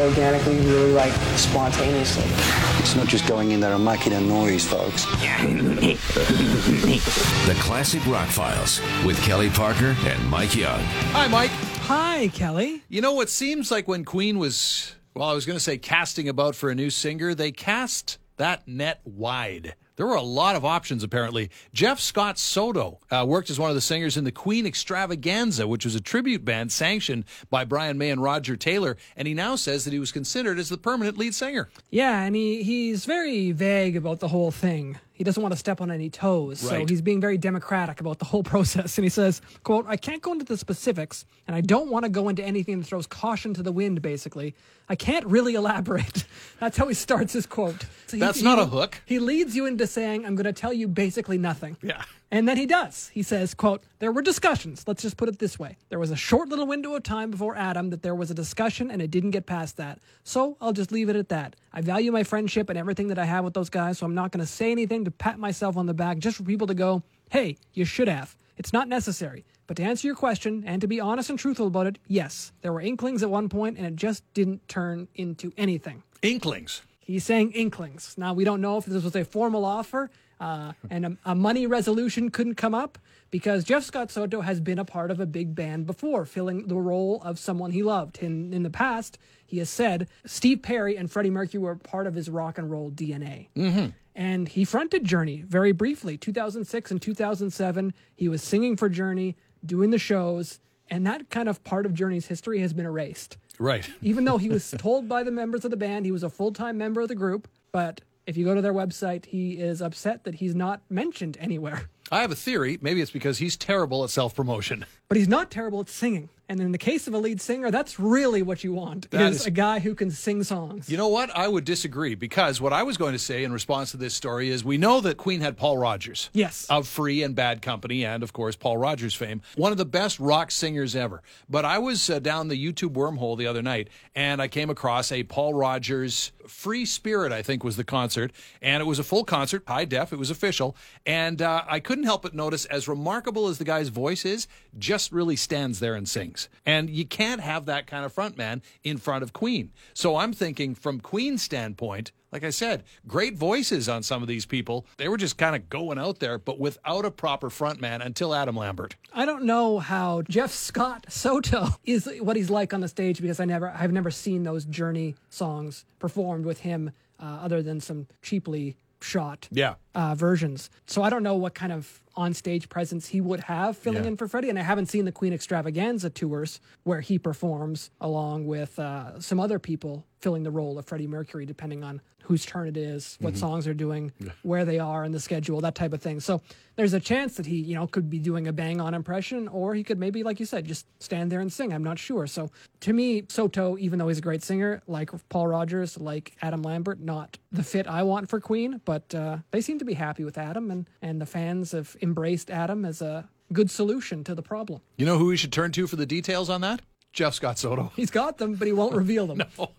organically, really like spontaneously. It's not just going in there and making a noise, folks. The Classic Rock Files with Kelly Parker and Mike Young. Hi, Mike. Hi, Kelly. You know what seems like when Queen was, well, I was going to say casting about for a new singer, they cast that net wide. There were a lot of options, apparently. Jeff Scott Soto uh, worked as one of the singers in the Queen Extravaganza, which was a tribute band sanctioned by Brian May and Roger Taylor, and he now says that he was considered as the permanent lead singer. Yeah, and he, he's very vague about the whole thing. He doesn't want to step on any toes, so he's being very democratic about the whole process. And he says, "quote I can't go into the specifics, and I don't want to go into anything that throws caution to the wind. Basically, I can't really elaborate." That's how he starts his quote. So he- That's he- not a hook. He leads you into saying, "I'm going to tell you basically nothing." Yeah. And then he does. He says, quote, there were discussions. Let's just put it this way. There was a short little window of time before Adam that there was a discussion and it didn't get past that. So I'll just leave it at that. I value my friendship and everything that I have with those guys, so I'm not going to say anything to pat myself on the back just for people to go, hey, you should have. It's not necessary. But to answer your question and to be honest and truthful about it, yes, there were inklings at one point and it just didn't turn into anything. Inklings. He's saying inklings. Now, we don't know if this was a formal offer uh, and a, a money resolution couldn't come up because Jeff Scott Soto has been a part of a big band before, filling the role of someone he loved. In, in the past, he has said Steve Perry and Freddie Mercury were part of his rock and roll DNA. Mm-hmm. And he fronted Journey very briefly. 2006 and 2007, he was singing for Journey, doing the shows, and that kind of part of Journey's history has been erased Right. even though he was told by the members of the band he was a full-time member of the group but if you go to their website he is upset that he's not mentioned anywhere I have a theory. Maybe it's because he's terrible at self promotion. but he's not terrible at singing and in the case of a lead singer that's really what you want That is is- a guy who can sing songs You know what? I would disagree because what I was going to say in response to this story is we know that Queen had Paul Rodgers. Yes. Of Free and Bad Company and, of course, Paul Rodgers fame. One of the best rock singers ever. But I was uh, down the YouTube wormhole the other night and I came across a Paul Rodgers Free Spirit, I think was the concert. And it was a full concert, high def, it was official. And uh, I couldn't help but notice, as remarkable as the guy's voice is, just really stands there and sings. And you can't have that kind of frontman in front of Queen. So I'm thinking from Queen's standpoint, like I said, great voices on some of these people. They were just kind of going out there, but without a proper frontman until Adam Lambert. I don't know how Jeff Scott Soto is what he's like on the stage because I never I've never seen those Journey songs performed with him uh, other than some cheaply shot Yeah. uh, versions. So I don't know what kind of on-stage presence he would have filling Yeah. in for Freddie, and I haven't seen the Queen Extravaganza tours where he performs along with uh, some other people filling the role of Freddie Mercury, depending on whose turn it is, what songs they're doing, where they are in the schedule, that type of thing. So there's a chance that he, you know, could be doing a bang-on impression, or he could maybe, like you said, just stand there and sing. I'm not sure. So to me, Soto, even though he's a great singer, like Paul Rodgers, like Adam Lambert, not the fit I want for Queen, but uh, they seem to be happy with Adam, and and the fans have embraced Adam as a good solution to the problem. You know who we should turn to for the details on that? Jeff Scott Soto. He's got them, but he won't reveal them. no.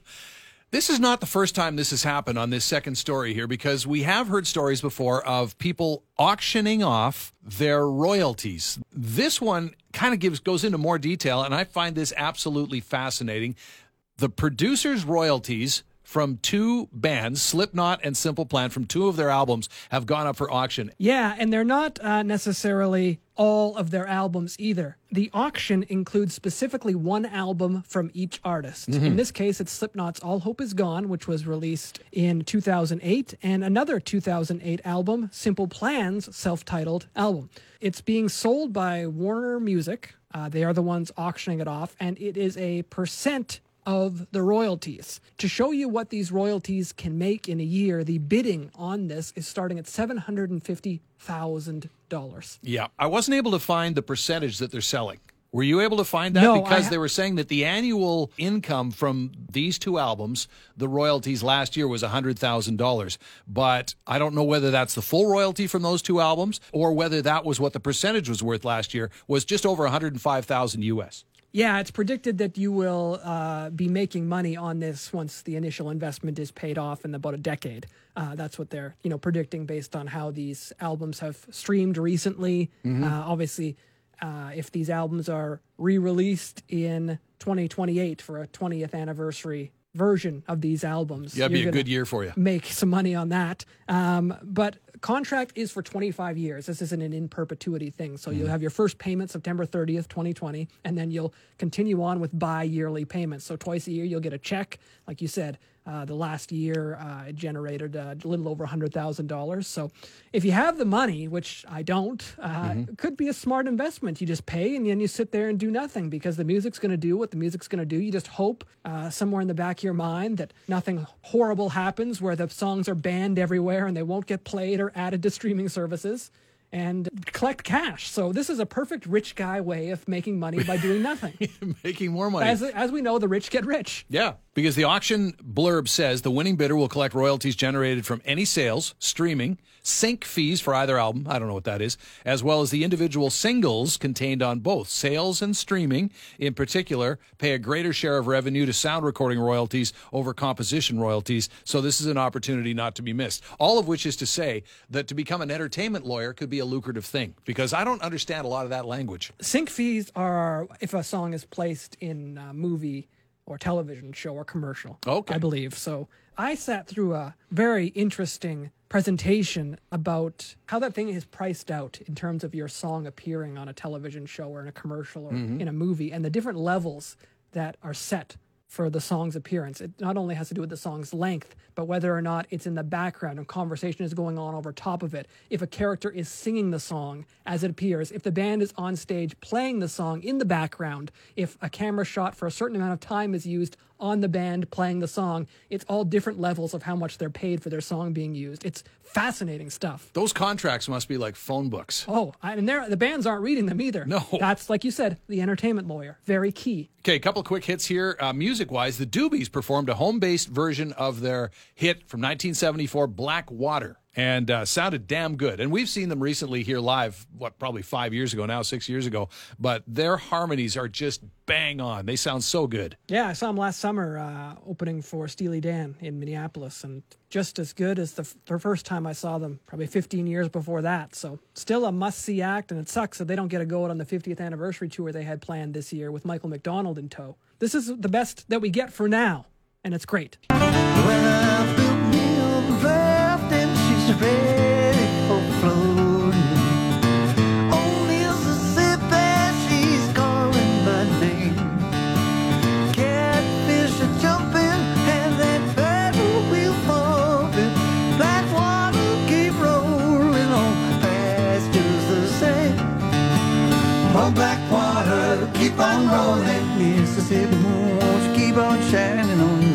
This is not the first time this has happened on this second story here because we have heard stories before of people auctioning off their royalties. This one kind of gives goes into more detail and I find this absolutely fascinating. The producers' royalties from two bands, Slipknot and Simple Plan, from two of their albums have gone up for auction. Yeah, and they're not uh, necessarily all of their albums either. The auction includes specifically one album from each artist. In this case, it's Slipknot's All Hope Is Gone, which was released in 2008, and another 2008 album, Simple Plan's self titled album. It's being sold by Warner Music. Uh, they are the ones auctioning it off, and it is a percent of the royalties. To show you what these royalties can make in a year, the bidding on this is starting at $750,000. Yeah, I wasn't able to find the percentage that they're selling. Were you able to find that? No, because ha- they were saying that the annual income from these two albums, the royalties last year was $100,000. But I don't know whether that's the full royalty from those two albums or whether that was what the percentage was worth last year, was just over 105,000 US. Yeah, it's predicted that you will uh, be making money on this once the initial investment is paid off in about a decade. Uh, that's what they're you know predicting based on how these albums have streamed recently. Uh, obviously, uh, if these albums are re-released in 2028 for a 20th anniversary version of these albums. Yeah, it'd be a good year for you. Make some money on that. Um, but contract is for 25 years. This isn't an in perpetuity thing. So Mm-hmm. you'll have your first payment September 30th, 2020, and then you'll continue on with bi yearly payments. So twice a year you'll get a check. Like you said, uh, the last year uh, it generated uh, a little over $100,000. So if you have the money, which I don't, uh, Mm-hmm. it could be a smart investment. You just pay and then you sit there and do nothing because the music's going to do what the music's going to do. You just hope uh, somewhere in the back of your mind that nothing horrible happens where the songs are banned everywhere and they won't get played or added to streaming services and collect cash. So this is a perfect rich guy way of making money by doing nothing. Making more money. as, as we know, the rich get rich. Yeah, because the auction blurb says the winning bidder will collect royalties generated from any sales, streaming, sync fees for either album, I don't know what that is, as well as the individual singles contained on both. Sales and streaming, in particular, pay a greater share of revenue to sound recording royalties over composition royalties. So this is an opportunity not to be missed. All of which is to say that to become an entertainment lawyer could be a lucrative thing because I don't understand a lot of that language. Sync fees are if a song is placed in a movie or television show or commercial. Okay. I believe. So I sat through a very interesting presentation about how that thing is priced out in terms of your song appearing on a television show or in a commercial or mm-hmm. in a movie and the different levels that are set for the song's appearance. It not only has to do with the song's length, but whether or not it's in the background and conversation is going on over top of it. If a character is singing the song as it appears, if the band is on stage playing the song in the background, if a camera shot for a certain amount of time is used on the band playing the song, it's all different levels of how much they're paid for their song being used. It's fascinating stuff. Those contracts must be like phone books. Oh, I- and they're- the bands aren't reading them either. No. That's, like you said, the entertainment lawyer. Very key. Okay, a couple quick hits here. Uh, music wise, the Doobies performed a home based version of their hit from 1974, Black Water, and uh, sounded damn good. And we've seen them recently here live, what, probably five years ago now, six years ago. But their harmonies are just bang on. They sound so good. Yeah, I saw them last summer uh, opening for Steely Dan in Minneapolis, and just as good as the, f- the first time I saw them, probably 15 years before that. So, still a must see act, and it sucks that they don't get a go on the 50th anniversary tour they had planned this year with Michael McDonald in tow. This is the best that we get for now, and it's great. Keep rolling on the same.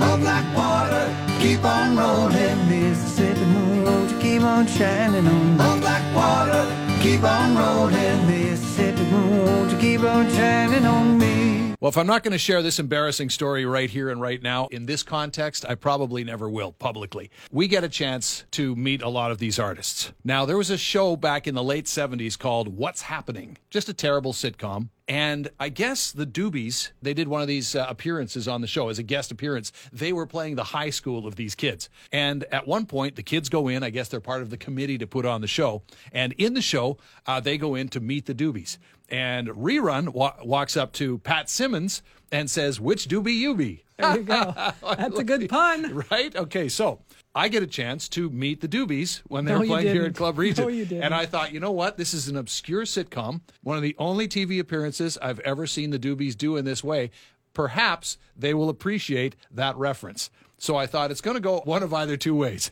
Oh, black water, keep on rolling. Mississippi, won't you keep on shining on me? Black water, keep on rolling. Mississippi, won't you keep on on? Black water, keep on rolling. Mississippi, won't you keep on shining on me? Well, if I'm not going to share this embarrassing story right here and right now in this context, I probably never will publicly. We get a chance to meet a lot of these artists. Now, there was a show back in the late 70s called What's Happening? Just a terrible sitcom. And I guess the Doobies, they did one of these uh, appearances on the show as a guest appearance. They were playing the high school of these kids. And at one point, the kids go in. I guess they're part of the committee to put on the show. And in the show, uh, they go in to meet the Doobies. And Rerun wa- walks up to Pat Simmons and says, Which Doobie you be? There you go. That's a good pun. Right? Okay, so I get a chance to meet the Doobies when they No, were playing here at Club Regent. No, you didn't. And I thought, you know what? This is an obscure sitcom, one of the only TV appearances I've ever seen the Doobies do in this way. Perhaps they will appreciate that reference. So I thought it's going to go one of either two ways.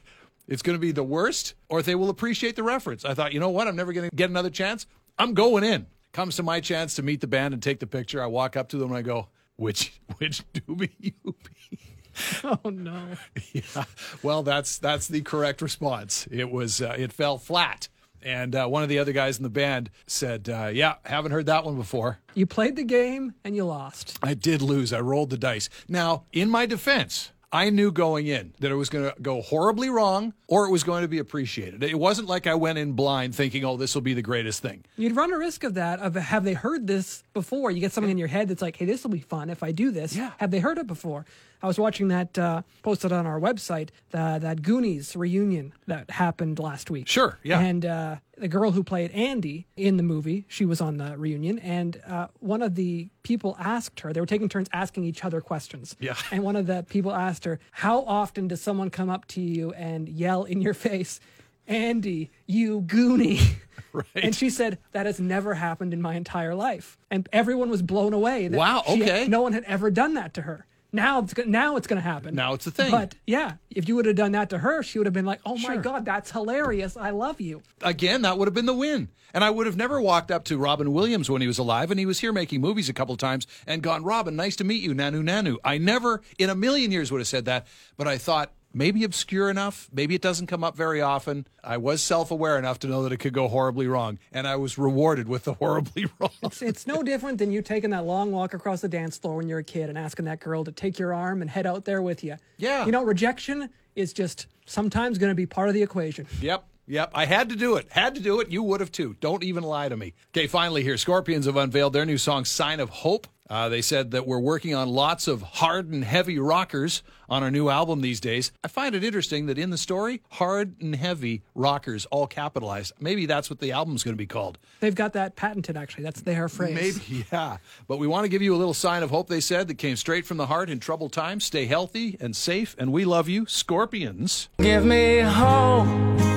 It's going to be the worst, or they will appreciate the reference. I thought, you know what? I'm never going to get another chance. I'm going in. Comes to my chance to meet the band and take the picture. I walk up to them and I go, which which doobie you be? Oh, no. Yeah. Well, that's that's the correct response. It was uh, it fell flat. And uh, one of the other guys in the band said, uh, "Yeah, haven't heard that one before." You played the game and you lost. I did lose. I rolled the dice. Now, in my defense, I knew going in that it was going to go horribly wrong or it was going to be appreciated. It wasn't like I went in blind thinking, "Oh, this will be the greatest thing." You'd run a risk of that. Of have they heard this before? You get something in your head that's like, "Hey, this will be fun if I do this." Yeah. Have they heard it before? I was watching that uh, posted on our website, the, that Goonies reunion that happened last week. Sure, yeah. And uh, the girl who played Andy in the movie, she was on the reunion, and uh, one of the people asked her, they were taking turns asking each other questions. Yeah. And one of the people asked her, How often does someone come up to you and yell in your face, Andy, you goonie? Right. And she said, That has never happened in my entire life. And everyone was blown away. that Wow, okay. no one had ever done that to her. Now it's, now it's going to happen. Now it's a thing. But yeah, if you would have done that to her, she would have been like, Oh my Sure. God, that's hilarious. I love you. again, that would have been the win. And I would have never walked up to Robin Williams when he was alive and he was here making movies a couple of times and gone, Robin, nice to meet you, Nanu Nanu. I never in a million years would have said that, but I thought maybe obscure enough, maybe it doesn't come up very often. I was self aware enough to know that it could go horribly wrong, and I was rewarded with the horribly wrong. It's, it's no different than you taking that long walk across the dance floor when you're a kid and asking that girl to take your arm and head out there with you. Yeah. You know, rejection is just sometimes going to be part of the equation. Yep. Yep, I had to do it. Had to do it. You would have too. Don't even lie to me. Okay, finally here, Scorpions have unveiled their new song, Sign of Hope. Uh, they said that we're working on lots of hard and heavy rockers on our new album these days. I find it interesting that in the story, hard and heavy rockers, all capitalized. Maybe that's what the album's going to be called. They've got that patented, actually. That's their phrase. Maybe, yeah. But we want to give you a little sign of hope, they said, that came straight from the heart in troubled times. Stay healthy and safe, and we love you, Scorpions. Give me hope,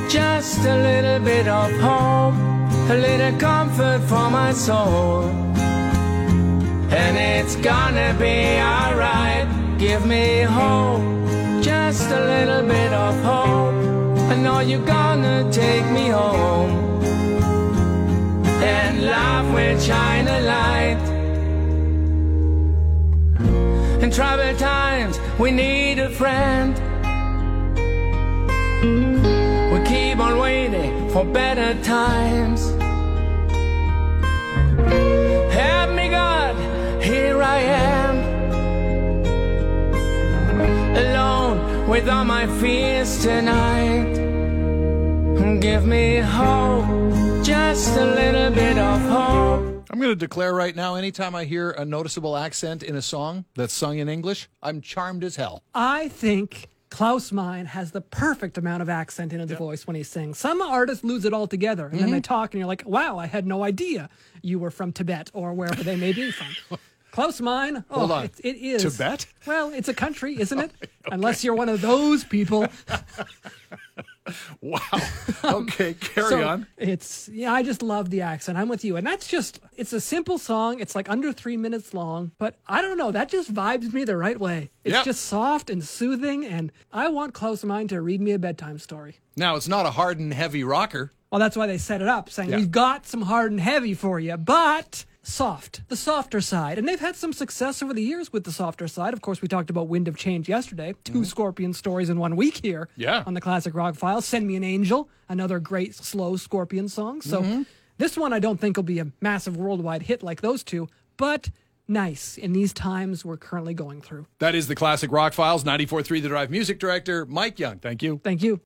just a little bit of hope, a little comfort for my soul. And it's gonna be alright. Give me hope, just a little bit of hope. I know you're gonna take me home. And love will shine a light. In troubled times, we need a friend. We keep on waiting for better times. With all my fears tonight. Give me hope, just a little bit of hope. I'm going to declare right now anytime I hear a noticeable accent in a song that's sung in English, I'm charmed as hell. I think Klaus Meine has the perfect amount of accent in his voice when he sings. Some artists lose it altogether, and then they mm-hmm. talk, and you're like, wow, I had no idea you were from Tibet or wherever they may be from. Klaus Meine. oh, Hold on. It, it is. Tibet? Well, it's a country, isn't it? Unless you're one of those people. Wow. Okay, carry So on. It's yeah, I just love the accent. I'm with you, and that's just it's a simple song. It's like under three minutes long, but I don't know. That just vibes me the right way. It's Yep. just soft and soothing, and I want Klaus Meine to read me a bedtime story. Now, it's not a hard and heavy rocker. Well, that's why they set it up, saying Yeah. we've got some hard and heavy for you, but soft, the softer side. And they've had some success over the years with the softer side. Of course, we talked about Wind of Change yesterday. 2 Scorpion stories in one week here Mm-hmm. Yeah. on the Classic Rock File. Send Me an Angel, another great slow Scorpion song. So Mm-hmm. this one I don't think will be a massive worldwide hit like those two, but nice in these times we're currently going through. That is the Classic Rock Files, 94.3 The Drive music director, Mike Young. Thank you. Thank you.